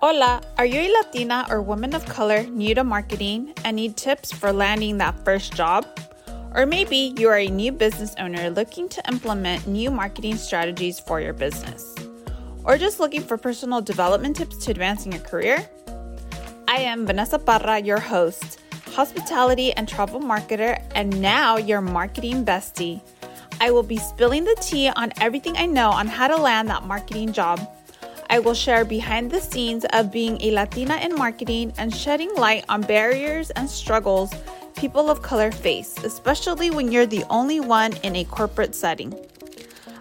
Hola, are you a Latina or woman of color new to marketing and need tips for landing that first job? Or maybe you are a new business owner looking to implement new marketing strategies for your business. Or just looking for personal development tips to advancing your career? I am Vanessa Parra, your host, hospitality and travel marketer, and now your marketing bestie. I will be spilling the tea on everything I know on how to land that marketing job. I will share behind the scenes of being a Latina in marketing and shedding light on barriers and struggles people of color face, especially when you're the only one in a corporate setting.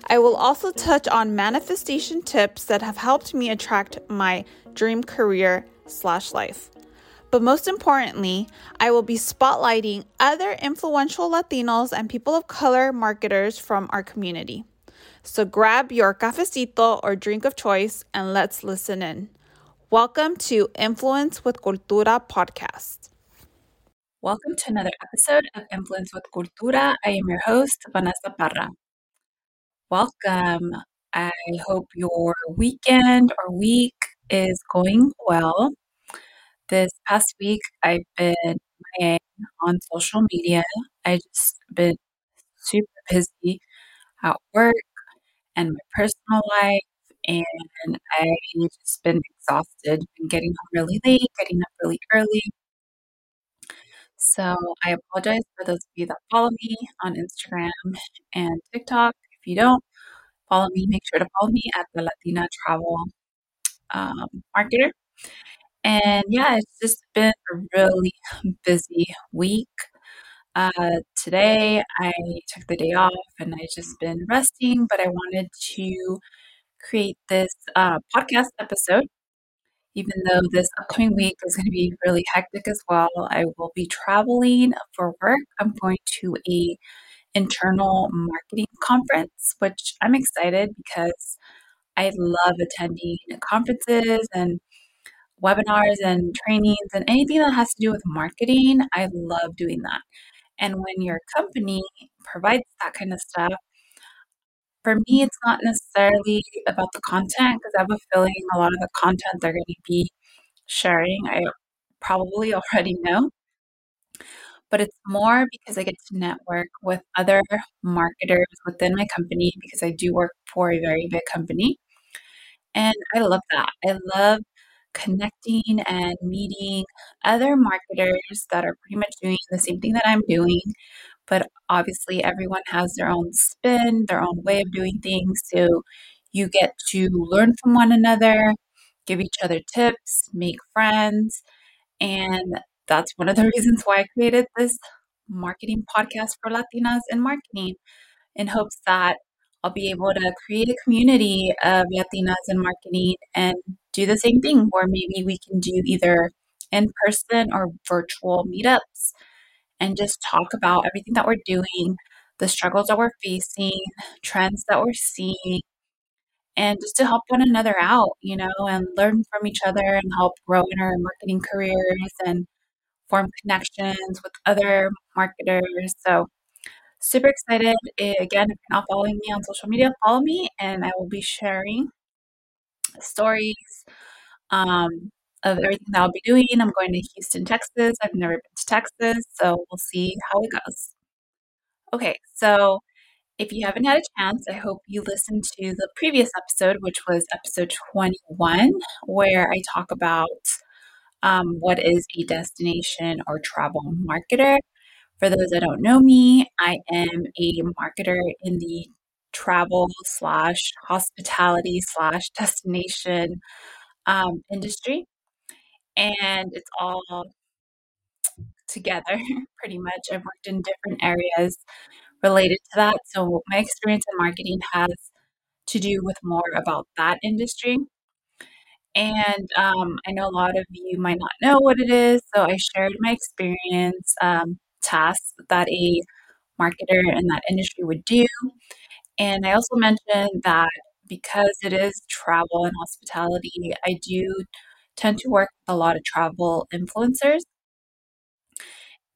I will also touch on manifestation tips that have helped me attract my dream career slash life. But most importantly, I will be spotlighting other influential Latinos and people of color marketers from our community. So grab your cafecito or drink of choice and let's listen in. Welcome to Influence with Cultura podcast. Welcome to another episode of Influence with Cultura. I am your host, Vanessa Parra. Welcome. I hope your weekend or week is going well. This past week, I've been on social media. I just been super busy at work and my personal life, and I just been exhausted. Been getting home really late, getting up really early. So I apologize for those of you that follow me on Instagram and TikTok. If you don't follow me, make sure to follow me at the Latina Travel um, Marketer. And yeah, it's just been a really busy week. Uh, today I took the day off and I just been resting, but I wanted to create this uh, podcast episode. Even though this upcoming week is going to be really hectic as well, I will be traveling for work. I'm going to a internal marketing conference, which I'm excited because I love attending conferences and webinars and trainings and anything that has to do with marketing. I love doing that. And when your company provides that kind of stuff, for me, it's not necessarily about the content because I have a feeling a lot of the content they're going to be sharing, I probably already know. But it's more because I get to network with other marketers within my company because I do work for a very big company. And I love that. I love connecting and meeting other marketers that are pretty much doing the same thing that I'm doing. But obviously, everyone has their own spin, their own way of doing things. So you get to learn from one another, give each other tips, make friends. And that's one of the reasons why I created this marketing podcast for Latinas in marketing in hopes that I'll be able to create a community of Latinas in marketing and do the same thing, or maybe we can do either in person or virtual meetups and just talk about everything that we're doing, the struggles that we're facing, trends that we're seeing, and just to help one another out, you know, and learn from each other and help grow in our marketing careers and form connections with other marketers. So, super excited. Again, if you're not following me on social media, follow me and I will be sharing stories um, of everything that I'll be doing. I'm going to Houston, Texas. I've never been to Texas, so we'll see how it goes. Okay, so if you haven't had a chance, I hope you listened to the previous episode, which was episode 21, where I talk about um, what is a destination or travel marketer. For those that don't know me, I am a marketer in the travel slash hospitality slash destination um, industry. And it's all together pretty much. I've worked in different areas related to that. So my experience in marketing has to do with more about that industry. And um, I know a lot of you might not know what it is. So I shared my experience, um, tasks that a marketer in that industry would do. And I also mentioned that because it is travel and hospitality, I do tend to work with a lot of travel influencers.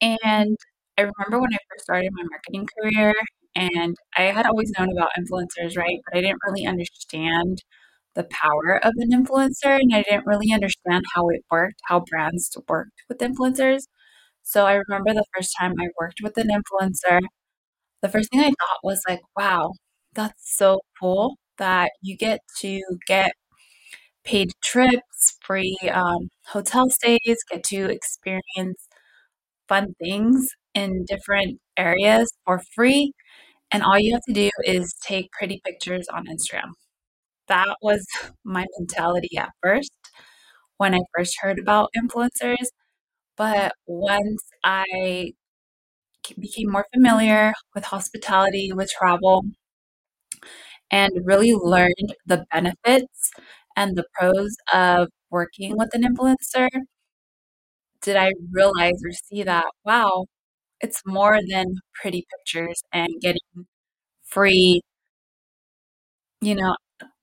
And I remember when I first started my marketing career, and I had always known about influencers, right? But I didn't really understand the power of an influencer and I didn't really understand how it worked, how brands worked with influencers. So I remember the first time I worked with an influencer, the first thing I thought was like, wow, that's so cool that you get to get paid trips, free um, hotel stays, get to experience fun things in different areas for free. And all you have to do is take pretty pictures on Instagram. That was my mentality at first when I first heard about influencers. But once I became more familiar with hospitality, with travel, and really learned the benefits and the pros of working with an influencer, did I realize or see that, wow, it's more than pretty pictures and getting free, you know,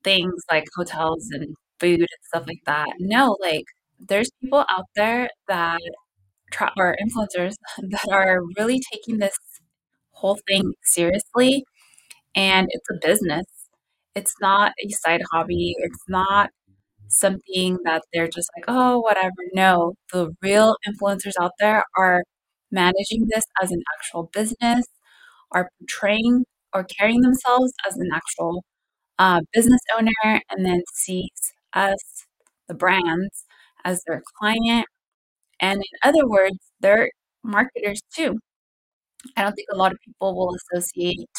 things like hotels and food and stuff like that. No, like there's people out there that or influencers that are really taking this whole thing seriously and it's a business. It's not a side hobby. It's not something that they're just like, oh, whatever. No, the real influencers out there are managing this as an actual business, are portraying or carrying themselves as an actual uh, business owner, and then sees us, the brands, as their client. And in other words, they're marketers too. I don't think a lot of people will associate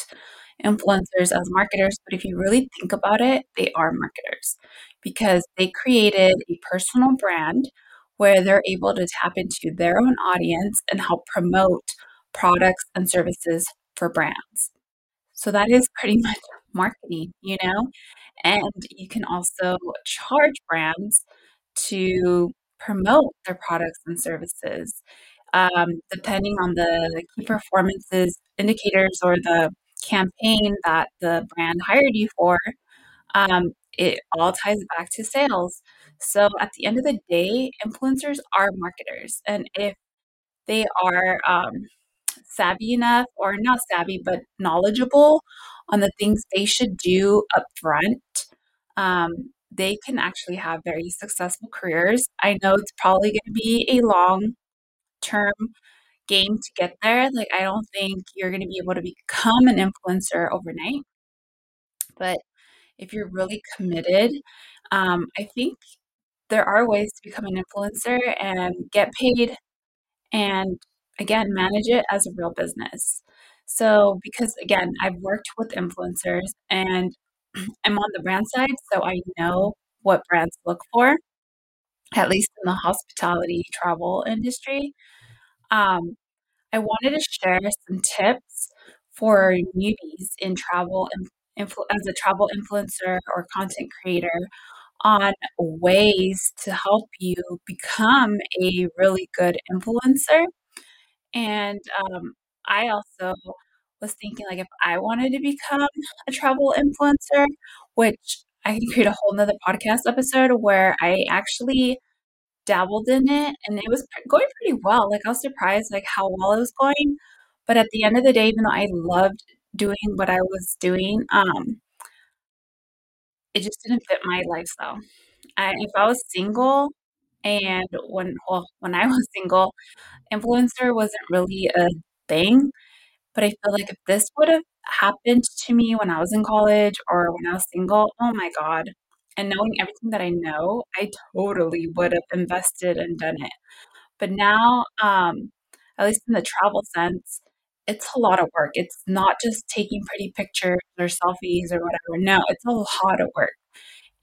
influencers as marketers, but if you really think about it, they are marketers because they created a personal brand where they're able to tap into their own audience and help promote products and services for brands. So that is pretty much marketing, you know? And you can also charge brands to promote their products and services. Um, depending on the key performances indicators or the campaign that the brand hired you for, um, it all ties back to sales. So at the end of the day, influencers are marketers. And if they are um, savvy enough, or not savvy, but knowledgeable on the things they should do up front, um, they can actually have very successful careers. I know it's probably going to be a long term game to get there. Like, I don't think you're going to be able to become an influencer overnight. But if you're really committed, um, I think there are ways to become an influencer and get paid and again manage it as a real business. So, because again, I've worked with influencers and I'm on the brand side, so I know what brands look for, at least in the hospitality travel industry. Um, I wanted to share some tips for newbies in travel influ- as a travel influencer or content creator on ways to help you become a really good influencer. And um, I also was thinking like if I wanted to become a travel influencer, which I can create a whole nother podcast episode where I actually dabbled in it and it was going pretty well. Like I was surprised like how well it was going. But at the end of the day, even though I loved doing what I was doing, um, it just didn't fit my lifestyle. I, if I was single and when well when I was single, influencer wasn't really a thing. But I feel like if this would have happened to me when I was in college or when I was single, oh my God. And knowing everything that I know, I totally would have invested and done it. But now, um, at least in the travel sense, it's a lot of work. It's not just taking pretty pictures or selfies or whatever. No, it's a lot of work.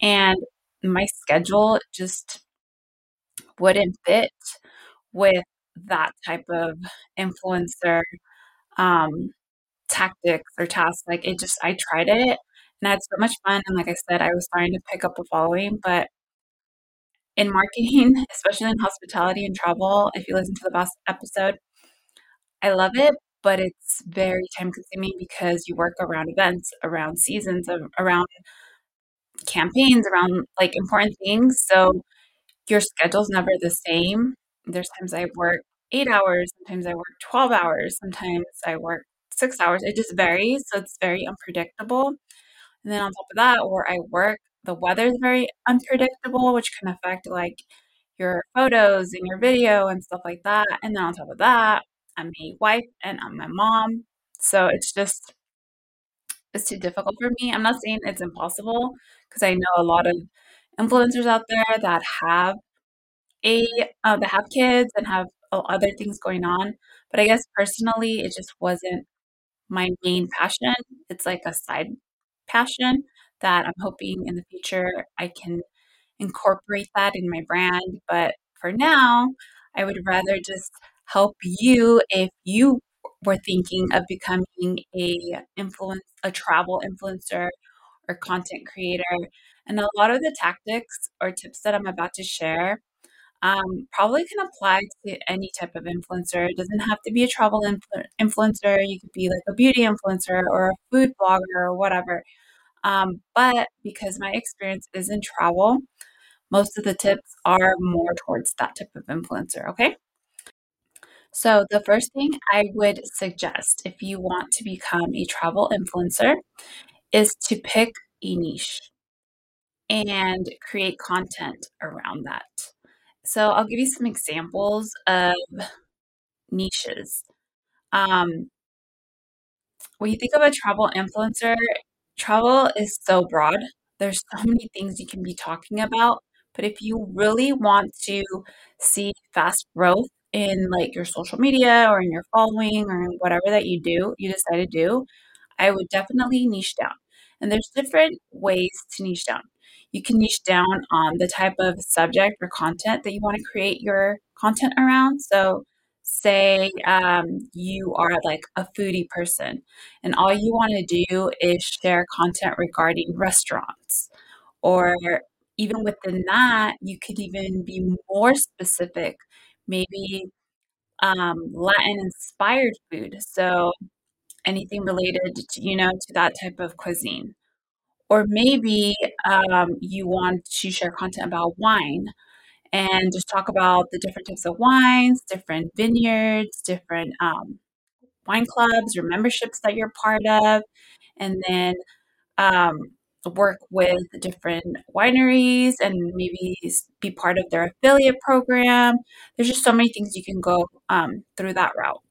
And my schedule just wouldn't fit with that type of influencer um, tactics or tasks. Like it just, I tried it and I had so much fun. And like I said, I was starting to pick up a following. But in marketing, especially in hospitality and travel, if you listen to the last episode, I love it, but it's very time consuming because you work around events, around seasons, around campaigns, around like important things. So your schedule's never the same. There's times I work eight hours, sometimes I work 12 hours, sometimes I work six hours. It just varies. So it's very unpredictable. And then on top of that, or I work the weather is very unpredictable, which can affect like your photos and your video and stuff like that. And then on top of that, I'm a wife and I'm a mom. So it's just it's too difficult for me. I'm not saying it's impossible because I know a lot of influencers out there that have a uh, that have kids and have other things going on. But I guess personally, it just wasn't my main passion. It's like a side passion that I'm hoping in the future I can incorporate that in my brand. But for now, I would rather just help you if you were thinking of becoming a influence a travel influencer or content creator. And a lot of the tactics or tips that I'm about to share um, probably can apply to any type of influencer. It doesn't have to be a travel influ- influencer. You could be like a beauty influencer or a food blogger or whatever. Um, but because my experience is in travel, most of the tips are more towards that type of influencer. Okay. So, the first thing I would suggest if you want to become a travel influencer is to pick a niche and create content around that. So, I'll give you some examples of niches. Um, when you think of a travel influencer, travel is so broad. There's so many things you can be talking about. But if you really want to see fast growth in like your social media or in your following or in whatever that you do, you decide to do, I would definitely niche down. And there's different ways to niche down. You can niche down on the type of subject or content that you want to create your content around. So, say um, you are like a foodie person and all you want to do is share content regarding restaurants or even within that you could even be more specific maybe um, latin inspired food so anything related to you know to that type of cuisine or maybe um, you want to share content about wine and just talk about the different types of wines, different vineyards, different um, wine clubs or memberships that you're part of, and then um, work with different wineries and maybe be part of their affiliate program. There's just so many things you can go um, through that route.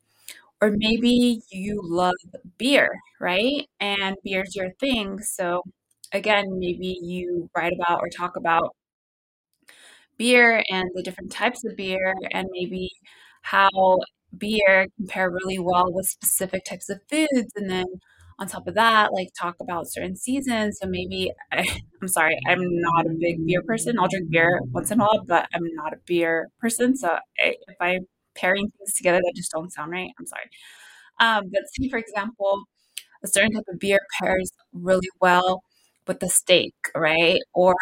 Or maybe you love beer, right? And beer's your thing. So, again, maybe you write about or talk about beer and the different types of beer and maybe how beer compare really well with specific types of foods and then on top of that like talk about certain seasons. So maybe I, i'm sorry i'm not a big beer person. I'll drink beer once in a while but i'm not a beer person. So I, if i'm pairing things together that just don't sound right. I'm sorry. Um, but see for example a certain type of beer pairs really well with the steak right or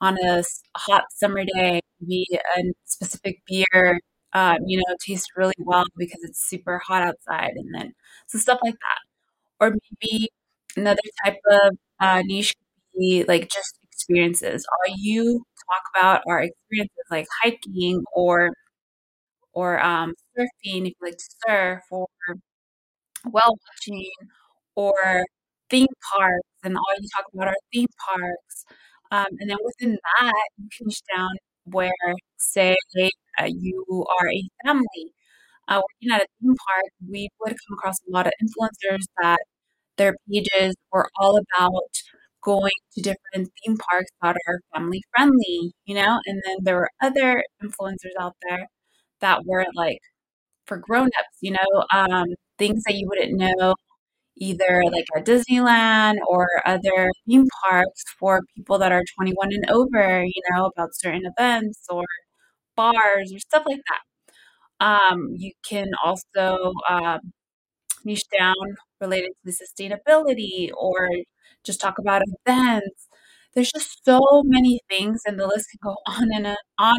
on a hot summer day, maybe a specific beer, um, you know, tastes really well because it's super hot outside, and then so stuff like that. Or maybe another type of uh, niche could be like just experiences. All you talk about are experiences like hiking or or um, surfing if you like to surf, or well watching, or theme parks, and all you talk about are theme parks. Um, and then within that, you can niche down where, say, uh, you are a family uh, working at a theme park. We would come across a lot of influencers that their pages were all about going to different theme parks that are family friendly, you know. And then there were other influencers out there that were like for grown-ups, you know, um, things that you wouldn't know either like at Disneyland or other theme parks for people that are 21 and over, you know, about certain events or bars or stuff like that. Um, you can also um, niche down related to the sustainability or just talk about events. There's just so many things, and the list can go on and on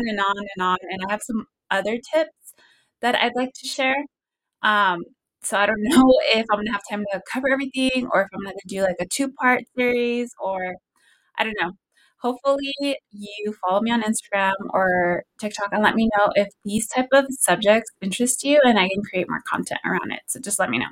and on and on. And I have some other tips that I'd like to share. Um, so I don't know if I'm gonna have time to cover everything or if I'm gonna do like a two part series or I don't know. Hopefully you follow me on Instagram or TikTok and let me know if these type of subjects interest you and I can create more content around it. So just let me know.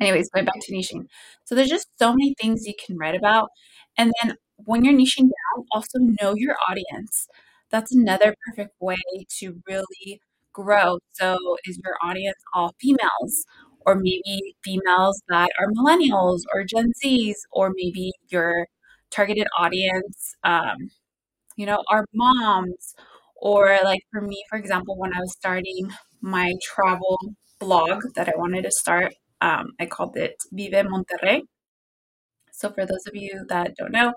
Anyways, going back to niching. So there's just so many things you can write about. And then when you're niching down, also know your audience. That's another perfect way to really grow. So, is your audience all females? Or maybe females that are millennials or Gen Zs, or maybe your targeted audience, um, you know, are moms. Or, like for me, for example, when I was starting my travel blog that I wanted to start, um, I called it Vive Monterrey. So, for those of you that don't know,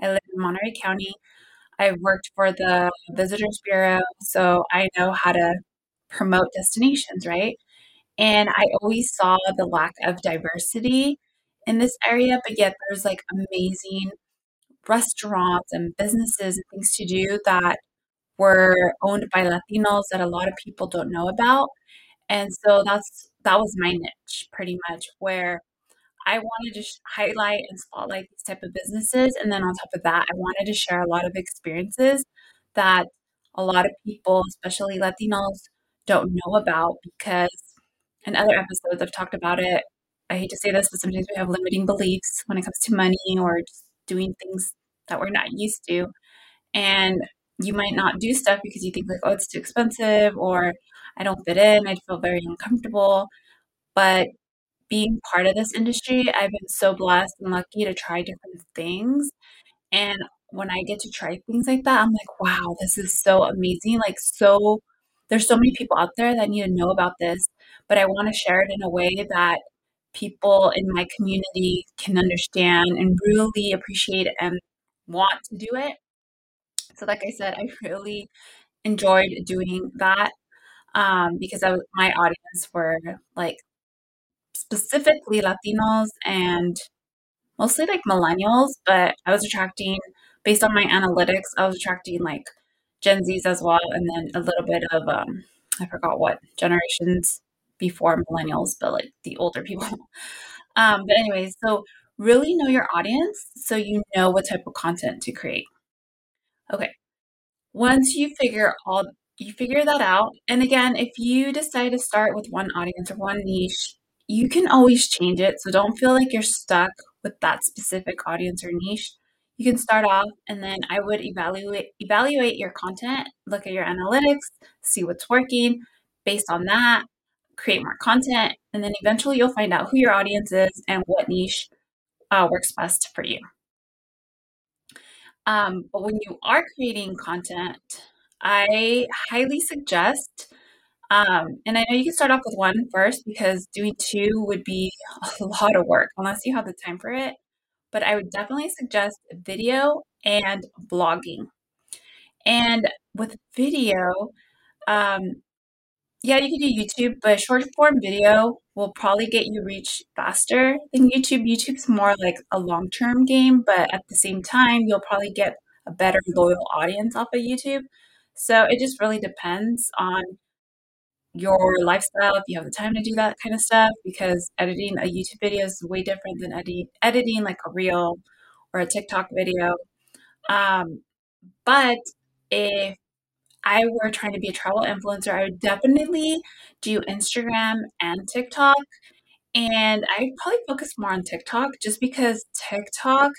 I live in Monterey County. I've worked for the Visitors Bureau, so I know how to promote destinations, right? And I always saw the lack of diversity in this area, but yet there's like amazing restaurants and businesses and things to do that were owned by Latinos that a lot of people don't know about. And so that's that was my niche pretty much where I wanted to sh- highlight and spotlight these type of businesses and then on top of that I wanted to share a lot of experiences that a lot of people, especially Latinos, don't know about because in other episodes I've talked about it. I hate to say this, but sometimes we have limiting beliefs when it comes to money or doing things that we're not used to. And you might not do stuff because you think like, oh, it's too expensive or I don't fit in. I'd feel very uncomfortable. But being part of this industry, I've been so blessed and lucky to try different things. And when I get to try things like that, I'm like, wow, this is so amazing. Like, so there's so many people out there that need to know about this, but I want to share it in a way that people in my community can understand and really appreciate and want to do it. So, like I said, I really enjoyed doing that um, because I my audience were like specifically Latinos and mostly like millennials, but I was attracting, based on my analytics, I was attracting like Gen Zs as well, and then a little bit of, um, I forgot what generations before millennials, but like the older people. um, but anyways, so really know your audience so you know what type of content to create. Okay. Once you figure all you figure that out, and again, if you decide to start with one audience or one niche, you can always change it. So don't feel like you're stuck with that specific audience or niche. You can start off and then I would evaluate evaluate your content, look at your analytics, see what's working. Based on that, create more content, and then eventually you'll find out who your audience is and what niche uh, works best for you. Um, but when you are creating content, I highly suggest um, and I know you can start off with one first because doing two would be a lot of work unless you have the time for it. But I would definitely suggest video and blogging. And with video, um, yeah, you can do YouTube, but short form video will probably get you reach faster than YouTube. YouTube's more like a long term game, but at the same time, you'll probably get a better loyal audience off of YouTube. So it just really depends on your lifestyle if you have the time to do that kind of stuff because editing a YouTube video is way different than edi- editing like a reel or a TikTok video. Um, but if I were trying to be a travel influencer, I would definitely do Instagram and TikTok. And I'd probably focus more on TikTok just because TikTok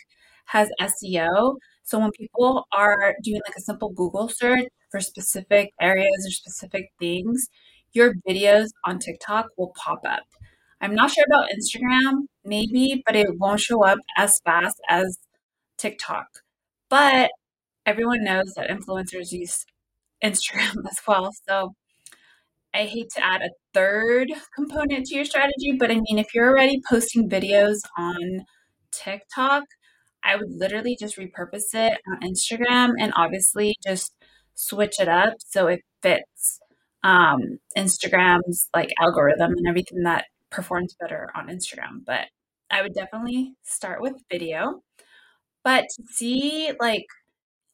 has SEO. So when people are doing like a simple Google search for specific areas or specific things, your videos on TikTok will pop up. I'm not sure about Instagram, maybe, but it won't show up as fast as TikTok. But everyone knows that influencers use Instagram as well. So I hate to add a third component to your strategy, but I mean, if you're already posting videos on TikTok, I would literally just repurpose it on Instagram and obviously just switch it up so it fits um, Instagram's like algorithm and everything that performs better on Instagram. But I would definitely start with video. But to see like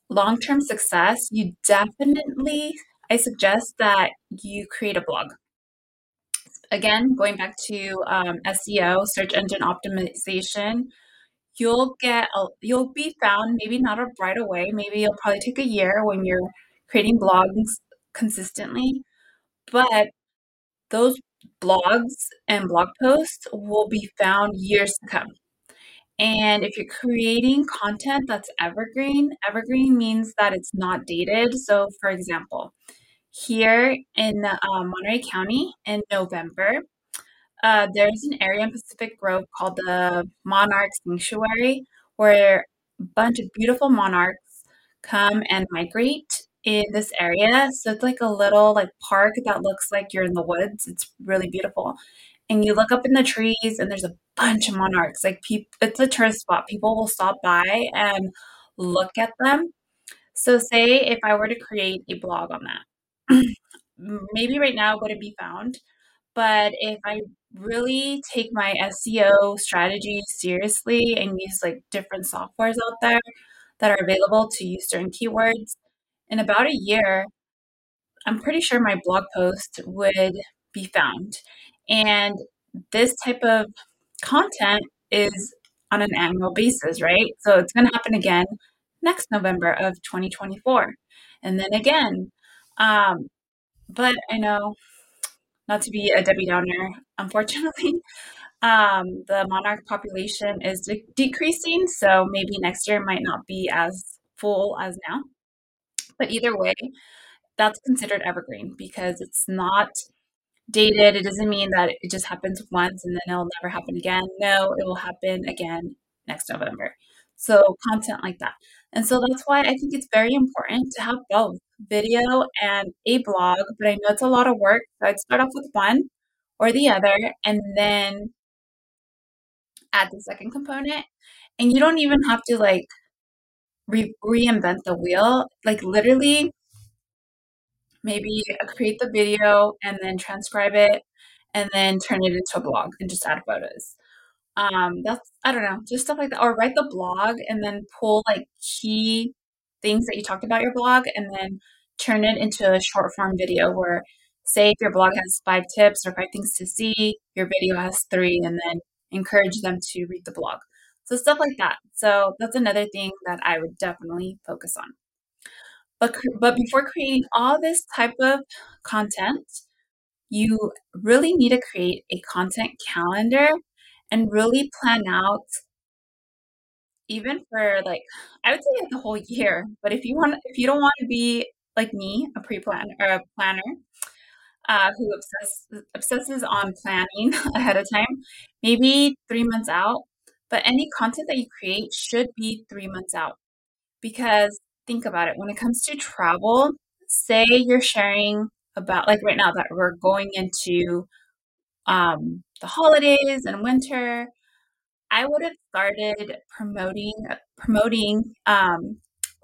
long term success, you definitely, I suggest that you create a blog. Again, going back to um, SEO, search engine optimization, you'll get a, you'll be found maybe not right away. Maybe it'll probably take a year when you're creating blogs consistently, but those blogs and blog posts will be found years to come. And if you're creating content that's evergreen, evergreen means that it's not dated. So, for example, here in uh, Monterey County in November, uh, there's an area in Pacific Grove called the Monarch Sanctuary where a bunch of beautiful monarchs come and migrate in this area. So it's like a little like park that looks like you're in the woods. It's really beautiful. And you look up in the trees and there's a bunch of monarchs. Like people it's a tourist spot. People will stop by and look at them. So say if I were to create a blog on that, maybe right now it wouldn't be found. But if I really take my SEO strategy seriously and use like different softwares out there that are available to use certain keywords, in about a year, I'm pretty sure my blog post would be found. And this type of content is on an annual basis, right? So it's going to happen again next November of 2024. And then again. Um, but I know not to be a Debbie Downer, unfortunately, um, the monarch population is de- decreasing. So maybe next year might not be as full as now. But either way, that's considered evergreen because it's not dated. It doesn't mean that it just happens once and then it'll never happen again. No, it will happen again next November. So, content like that. And so that's why I think it's very important to have both video and a blog. But I know it's a lot of work. So, I'd start off with one or the other and then add the second component. And you don't even have to like re- reinvent the wheel. Like, literally, maybe create the video and then transcribe it and then turn it into a blog and just add photos. Um, that's I don't know, just stuff like that. Or write the blog and then pull like key things that you talked about your blog and then turn it into a short form video where say if your blog has five tips or five things to see, your video has three and then encourage them to read the blog. So stuff like that. So that's another thing that I would definitely focus on. But but before creating all this type of content, you really need to create a content calendar and really plan out even for like I would say like the whole year. But if you want if you don't want to be like me, a pre-plan or a planner, uh, who obsess, obsesses on planning ahead of time, maybe three months out. But any content that you create should be three months out. Because think about it when it comes to travel, say you're sharing about, like right now, that we're going into um, the holidays and winter. I would have started promoting promoting um,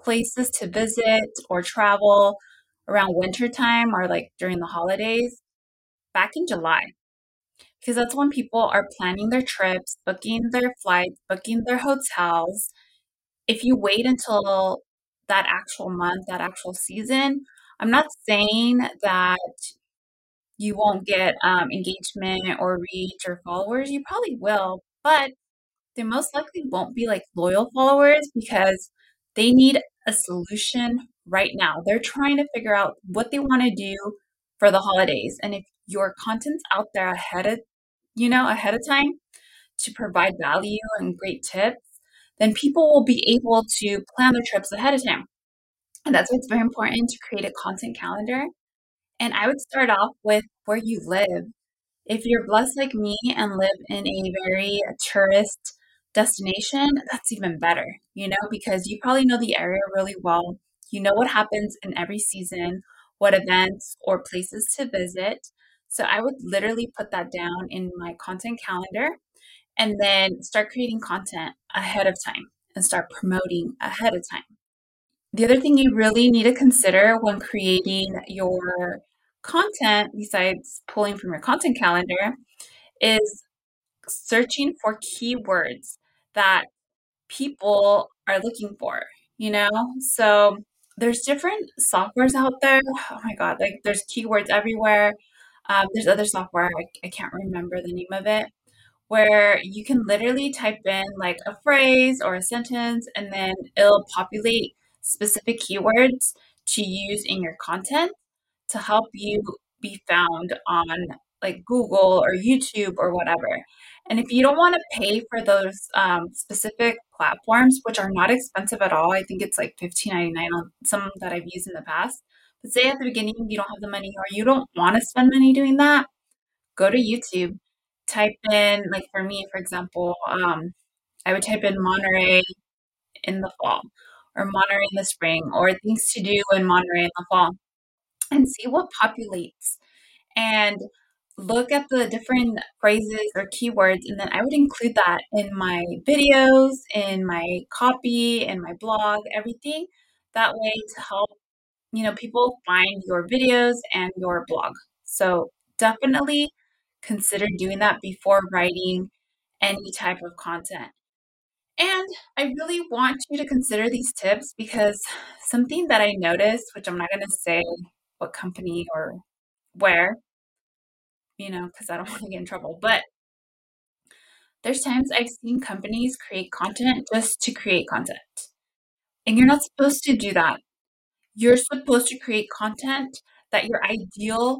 places to visit or travel around wintertime or like during the holidays back in July. Because that's when people are planning their trips, booking their flights, booking their hotels. If you wait until that actual month, that actual season, I'm not saying that you won't get um, engagement or reach or followers. You probably will, but they most likely won't be like loyal followers because they need a solution right now. They're trying to figure out what they want to do for the holidays. And if your content's out there ahead of, you know, ahead of time to provide value and great tips, then people will be able to plan their trips ahead of time. And that's why it's very important to create a content calendar. And I would start off with where you live. If you're blessed like me and live in a very tourist destination, that's even better, you know, because you probably know the area really well. You know what happens in every season, what events or places to visit. So I would literally put that down in my content calendar and then start creating content ahead of time and start promoting ahead of time. The other thing you really need to consider when creating your content, besides pulling from your content calendar, is searching for keywords that people are looking for, you know? So there's different softwares out there. Oh my God, like there's Keywords Everywhere. Um, there's other software, I, I can't remember the name of it, where you can literally type in like a phrase or a sentence and then it'll populate specific keywords to use in your content to help you be found on like Google or YouTube or whatever. And if you don't want to pay for those um, specific platforms, which are not expensive at all, I think it's like $15.99 on some that I've used in the past. But say at the beginning you don't have the money or you don't want to spend money doing that, go to YouTube, type in, like for me, for example, um, I would type in Monterey in the fall or Monterey in the spring or things to do in Monterey in the fall and see what populates. And look at the different phrases or keywords and then I would include that in my videos, in my copy, in my blog, everything that way to help you know people find your videos and your blog. So definitely consider doing that before writing any type of content. And I really want you to consider these tips because something that I noticed, which I'm not going to say what company or where, you know, because I don't want to get in trouble, but there's times I've seen companies create content just to create content. And you're not supposed to do that. You're supposed to create content that your ideal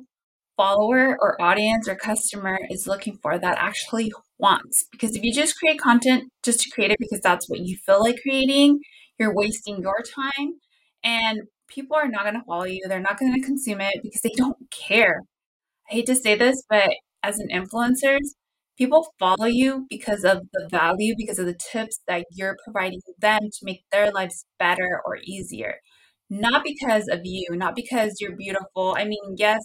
follower or audience or customer is looking for that actually wants. Because if you just create content just to create it because that's what you feel like creating, you're wasting your time and people are not going to follow you. They're not going to consume it because they don't care. I hate to say this, but as an influencer, people follow you because of the value, because of the tips that you're providing them to make their lives better or easier. Not because of you, not because you're beautiful. I mean, yes,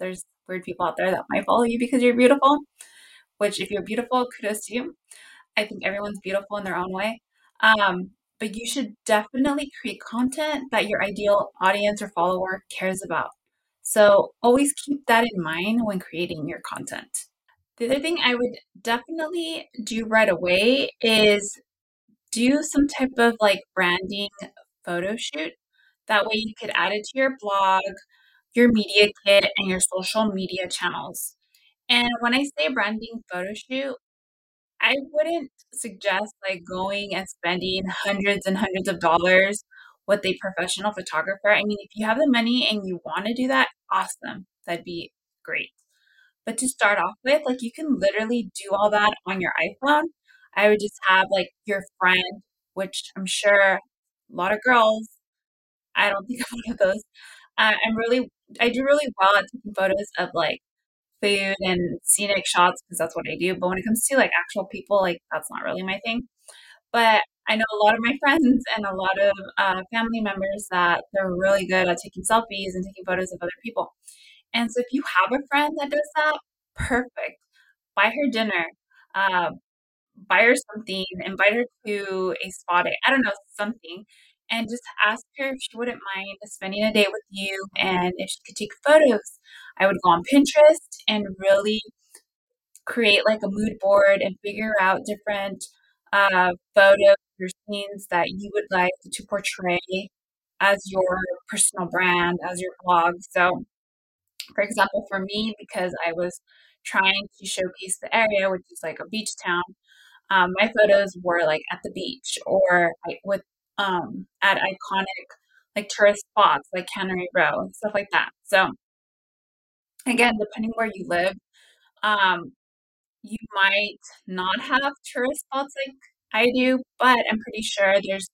there's weird people out there that might follow you because you're beautiful, which if you're beautiful, kudos to you. I think everyone's beautiful in their own way. Um, but you should definitely create content that your ideal audience or follower cares about. So always keep that in mind when creating your content. The other thing I would definitely do right away is do some type of like branding photo shoot. That way you could add it to your blog, your media kit, and your social media channels. And when I say branding photo shoot, I wouldn't suggest like going and spending hundreds and hundreds of dollars with a professional photographer. I mean, if you have the money and you want to do that, awesome. That'd be great. But to start off with, like you can literally do all that on your iPhone. I would just have like your friend, which I'm sure a lot of girls, I don't think I'm one of those. Uh, I'm really I do really well at taking photos of like food and scenic shots because that's what I do. But when it comes to like actual people, like that's not really my thing. But I know a lot of my friends and a lot of uh, family members that they're really good at taking selfies and taking photos of other people. And so if you have a friend that does that, perfect. Buy her dinner, uh, buy her something, invite her to a spa day. I don't know, something and just ask her if she wouldn't mind spending a day with you and if she could take photos. I would go on Pinterest and really create like a mood board and figure out different uh, photos or scenes that you would like to portray as your personal brand, as your blog. So, for example, for me, because I was trying to showcase the area, which is like a beach town, um, my photos were like at the beach or with um, at iconic like tourist spots like Cannery Row and stuff like that. So again, depending where you live, um, you might not have tourist spots like I do, but I'm pretty sure there's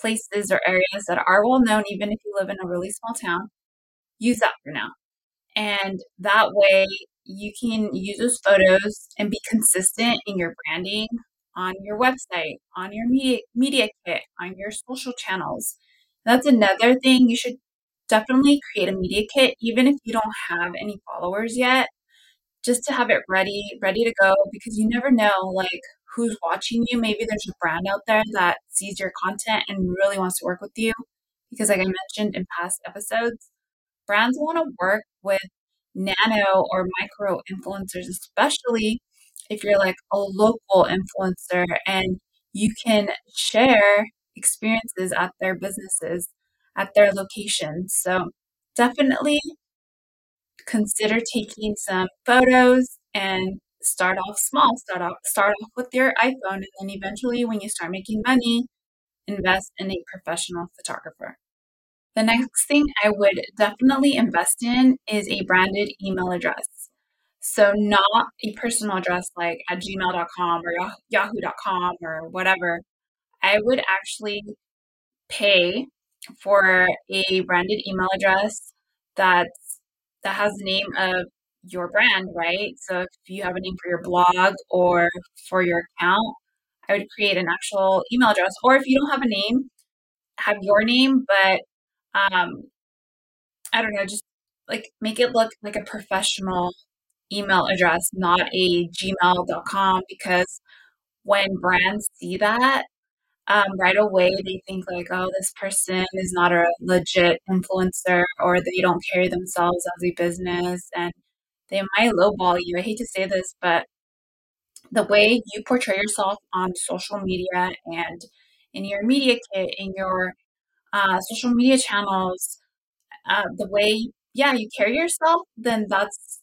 places or areas that are well known, even if you live in a really small town. Use that for now. And that way you can use those photos and be consistent in your branding on your website, on your media, media kit, on your social channels. That's another thing. You should definitely create a media kit, even if you don't have any followers yet, just to have it ready, ready to go, because you never know, like, who's watching you. Maybe there's a brand out there that sees your content and really wants to work with you. Because, like I mentioned in past episodes, brands want to work with nano or micro influencers, especially if you're like a local influencer and you can share experiences at their businesses, at their locations. So definitely consider taking some photos and start off small. Start off start off with your iPhone and then eventually when you start making money, invest in a professional photographer. The next thing I would definitely invest in is a branded email address. So, not a personal address like at gmail.com or yahoo.com or whatever. I would actually pay for a branded email address that's that has the name of your brand, right? So if you have a name for your blog or for your account, I would create an actual email address. Or if you don't have a name, have your name, but um, I don't know, just like make it look like a professional email address, not a gmail.com, because when brands see that, um, right away they think like, oh, this person is not a legit influencer or they don't carry themselves as a business and they might lowball you. I hate to say this, but the way you portray yourself on social media and in your media kit, in your uh, social media channels, uh, the way, yeah, you carry yourself, then that's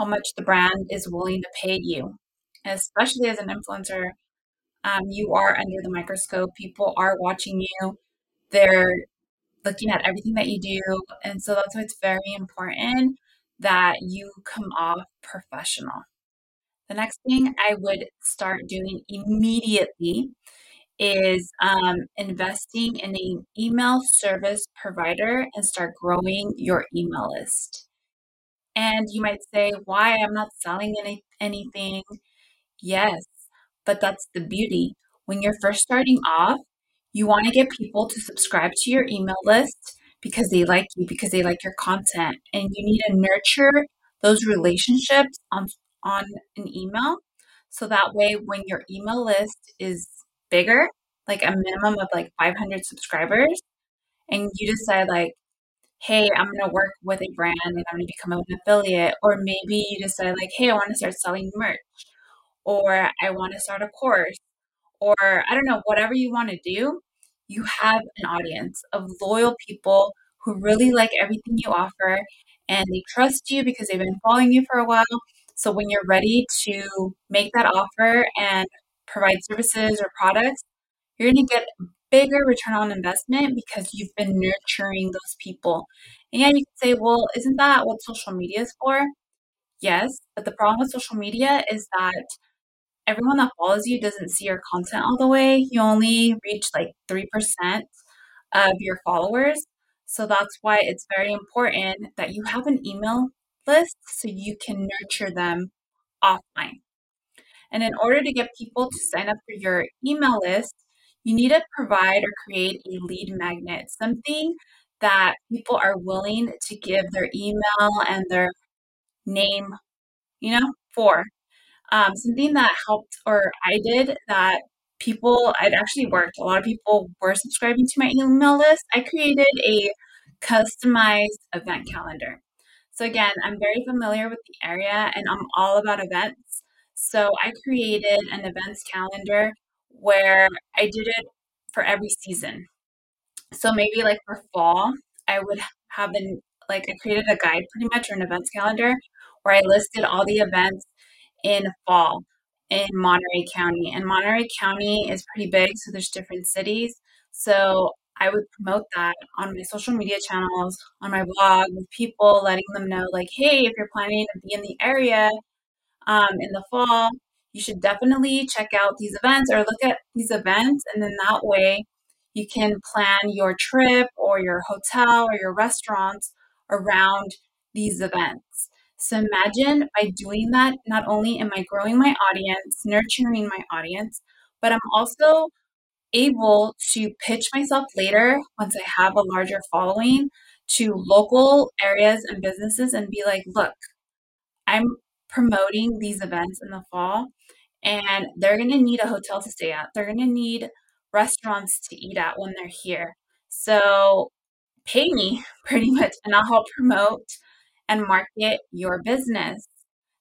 how much the brand is willing to pay you. Especially as an influencer, um, you are under the microscope. People are watching you. They're looking at everything that you do. And so that's why it's very important that you come off professional. The next thing I would start doing immediately is um, investing in an email service provider and start growing your email list. And you might say, why? I'm not selling any, anything. Yes, but that's the beauty. When you're first starting off, you want to get people to subscribe to your email list because they like you, because they like your content. And you need to nurture those relationships on, on an email. So that way, when your email list is bigger, like a minimum of like 500 subscribers, and you decide, like, hey, I'm going to work with a brand and I'm going to become an affiliate. Or maybe you decide, like, hey, I want to start selling merch, or I want to start a course, or I don't know, whatever you want to do you have an audience of loyal people who really like everything you offer and they trust you because they've been following you for a while. So when you're ready to make that offer and provide services or products, you're going to get bigger return on investment because you've been nurturing those people. And yeah, you can say, well, isn't that what social media is for? Yes, but the problem with social media is that everyone that follows you doesn't see your content all the way. You only reach like 3% of your followers. So that's why it's very important that you have an email list so you can nurture them offline. And in order to get people to sign up for your email list, you need to provide or create a lead magnet, something that people are willing to give their email and their name, you know, for. Um, something that helped, or I did that people, it actually worked. A lot of people were subscribing to my email list. I created a customized event calendar. So, again, I'm very familiar with the area and I'm all about events. So, I created an events calendar where I did it for every season. So, maybe like for fall, I would have an like I created a guide pretty much or an events calendar where I listed all the events in fall in Monterey County. And Monterey County is pretty big, so there's different cities. So I would promote that on my social media channels, on my blog with people, letting them know, like, hey, if you're planning to be in the area um, in the fall, you should definitely check out these events or look at these events. And then that way you can plan your trip or your hotel or your restaurants around these events. So imagine by doing that, not only am I growing my audience, nurturing my audience, but I'm also able to pitch myself later once I have a larger following to local areas and businesses and be like, look, I'm promoting these events in the fall and they're going to need a hotel to stay at. They're going to need restaurants to eat at when they're here. So pay me pretty much and I'll help promote and market your business.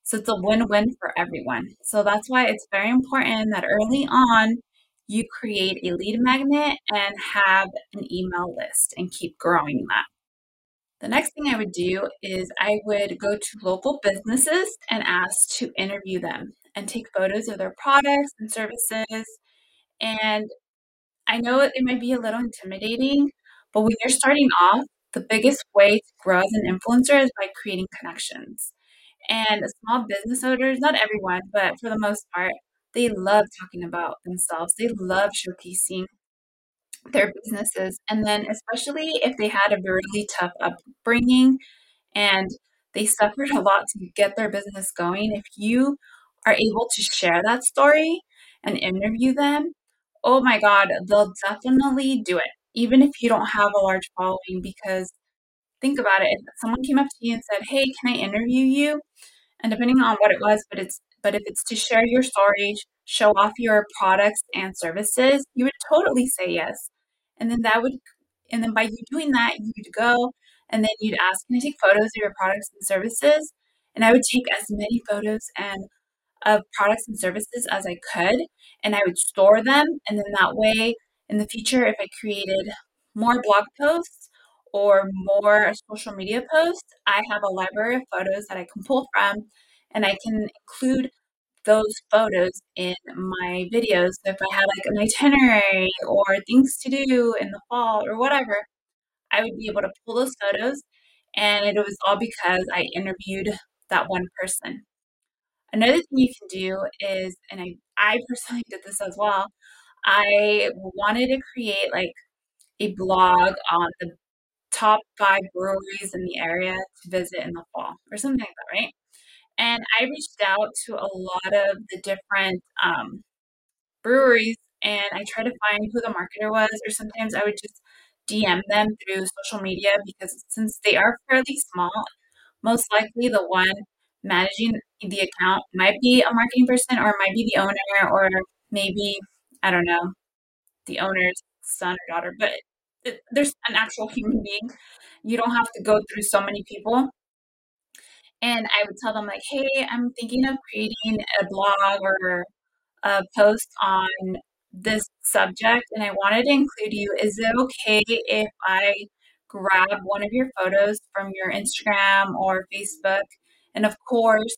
So it's a win win for everyone. So that's why it's very important that early on you create a lead magnet and have an email list and keep growing that. The next thing I would do is I would go to local businesses and ask to interview them and take photos of their products and services. And I know it might be a little intimidating, but when you're starting off, the biggest way to grow as an influencer is by creating connections. And small business owners, not everyone, but for the most part, they love talking about themselves. They love showcasing their businesses. And then, especially if they had a really tough upbringing and they suffered a lot to get their business going, if you are able to share that story and interview them, oh my God, they'll definitely do it, even if you don't have a large following. Because think about it if someone came up to you and said, Hey, can I interview you? And depending on what it was, but it's but if it's to share your story, show off your products and services, you would totally say yes. And then that would, and then by you doing that, you'd go and then you'd ask, Can I take photos of your products and services? And I would take as many photos and of products and services as I could, and I would store them. And then that way, in the future, if I created more blog posts or more social media posts, I have a library of photos that I can pull from and I can include those photos in my videos. So if I had like an itinerary or things to do in the fall or whatever, I would be able to pull those photos. And it was all because I interviewed that one person. Another thing you can do is, and I, I personally did this as well, I wanted to create like a blog on the top five breweries in the area to visit in the fall or something like that, right? And I reached out to a lot of the different um, breweries and I tried to find who the marketer was, or sometimes I would just DM them through social media because since they are fairly small, most likely the one managing the account might be a marketing person or might be the owner or maybe, I don't know, the owner's son or daughter, but it, there's an actual human being. You don't have to go through so many people. And I would tell them, like, hey, I'm thinking of creating a blog or a post on this subject and I wanted to include you. Is it okay if I grab one of your photos from your Instagram or Facebook? And of course,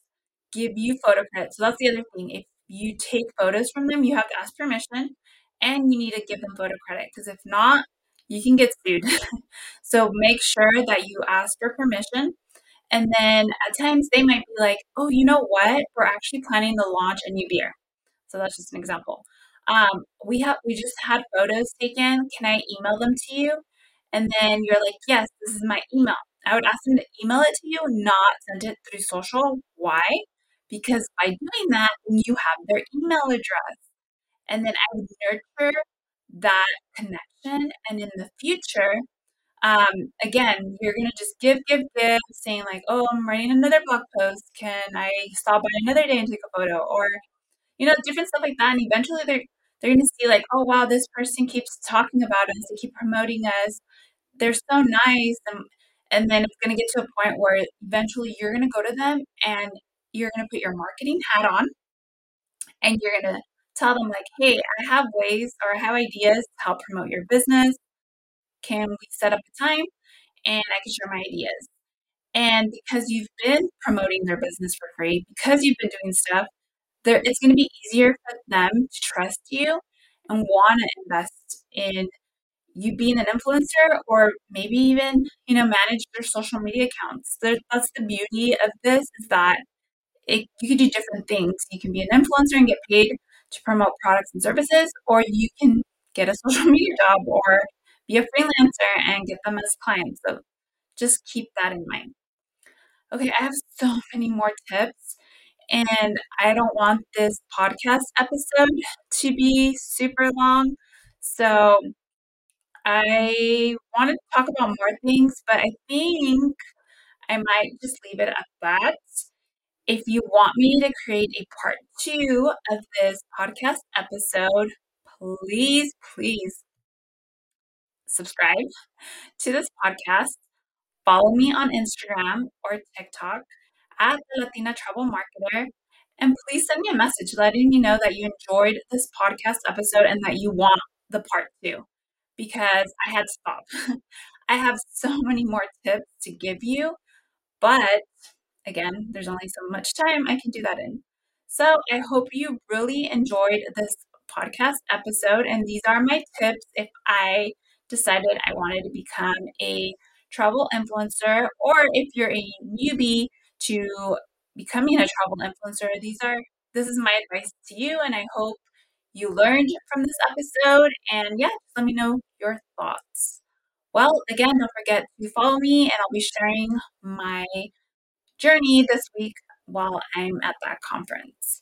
give you photo credit. So that's the other thing. If you take photos from them, you have to ask permission and you need to give them photo credit because if not, you can get sued. so make sure that you ask for permission. And then at times they might be like, oh, you know what? We're actually planning to launch a new beer. So that's just an example. Um, we have we just had photos taken. Can I email them to you? And then you're like, yes, this is my email. I would ask them to email it to you, not send it through social. Why? Because by doing that, you have their email address. And then I would nurture that connection. And in the future, um, again, you're going to just give, give, give, saying like, oh, I'm writing another blog post. Can I stop by another day and take a photo? Or, you know, different stuff like that. And eventually they're, they're going to see like, oh, wow, this person keeps talking about us. They keep promoting us. They're so nice. And, and then it's going to get to a point where eventually you're going to go to them and you're going to put your marketing hat on and you're going to tell them like, hey, I have ways or I have ideas to help promote your business. Can we set up a time and I can share my ideas? And because you've been promoting their business for free, because you've been doing stuff, there it's going to be easier for them to trust you and want to invest in you being an influencer or maybe even you know manage their social media accounts that's the beauty of this is that it, you can do different things you can be an influencer and get paid to promote products and services or you can get a social media job or be a freelancer and get them as clients so just keep that in mind okay i have so many more tips and i don't want this podcast episode to be super long so I wanted to talk about more things, but I think I might just leave it at that. If you want me to create a part two of this podcast episode, please, please subscribe to this podcast. Follow me on Instagram or TikTok at the Latina Travel Marketer. And please send me a message letting me know that you enjoyed this podcast episode and that you want the part two because I had to stop. I have so many more tips to give you, but again, there's only so much time I can do that in. So I hope you really enjoyed this podcast episode. And these are my tips if I decided I wanted to become a travel influencer or if you're a newbie to becoming a travel influencer. These are this is my advice to you, and I hope you learned from this episode. And yeah, let me know your thoughts. Well, again, don't forget to follow me, and I'll be sharing my journey this week while I'm at that conference.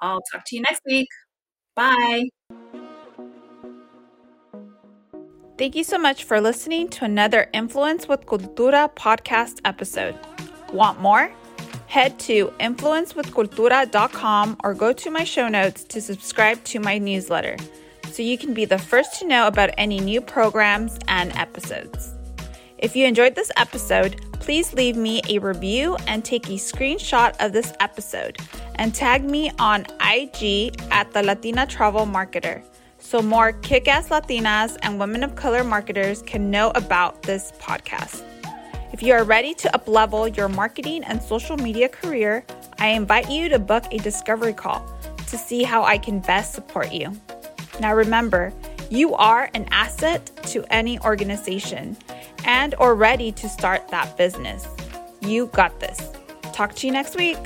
I'll talk to you next week. Bye. Thank you so much for listening to another Influence with Cultura podcast episode. Want more? Head to influencewithcultura.com or go to my show notes to subscribe to my newsletter so you can be the first to know about any new programs and episodes. If you enjoyed this episode, please leave me a review and take a screenshot of this episode and tag me on IG at the Latina Travel Marketer so more kick ass Latinas and women of color marketers can know about this podcast. If you are ready to uplevel your marketing and social media career, I invite you to book a discovery call to see how I can best support you. Now remember, you are an asset to any organization and or ready to start that business. You got this. Talk to you next week.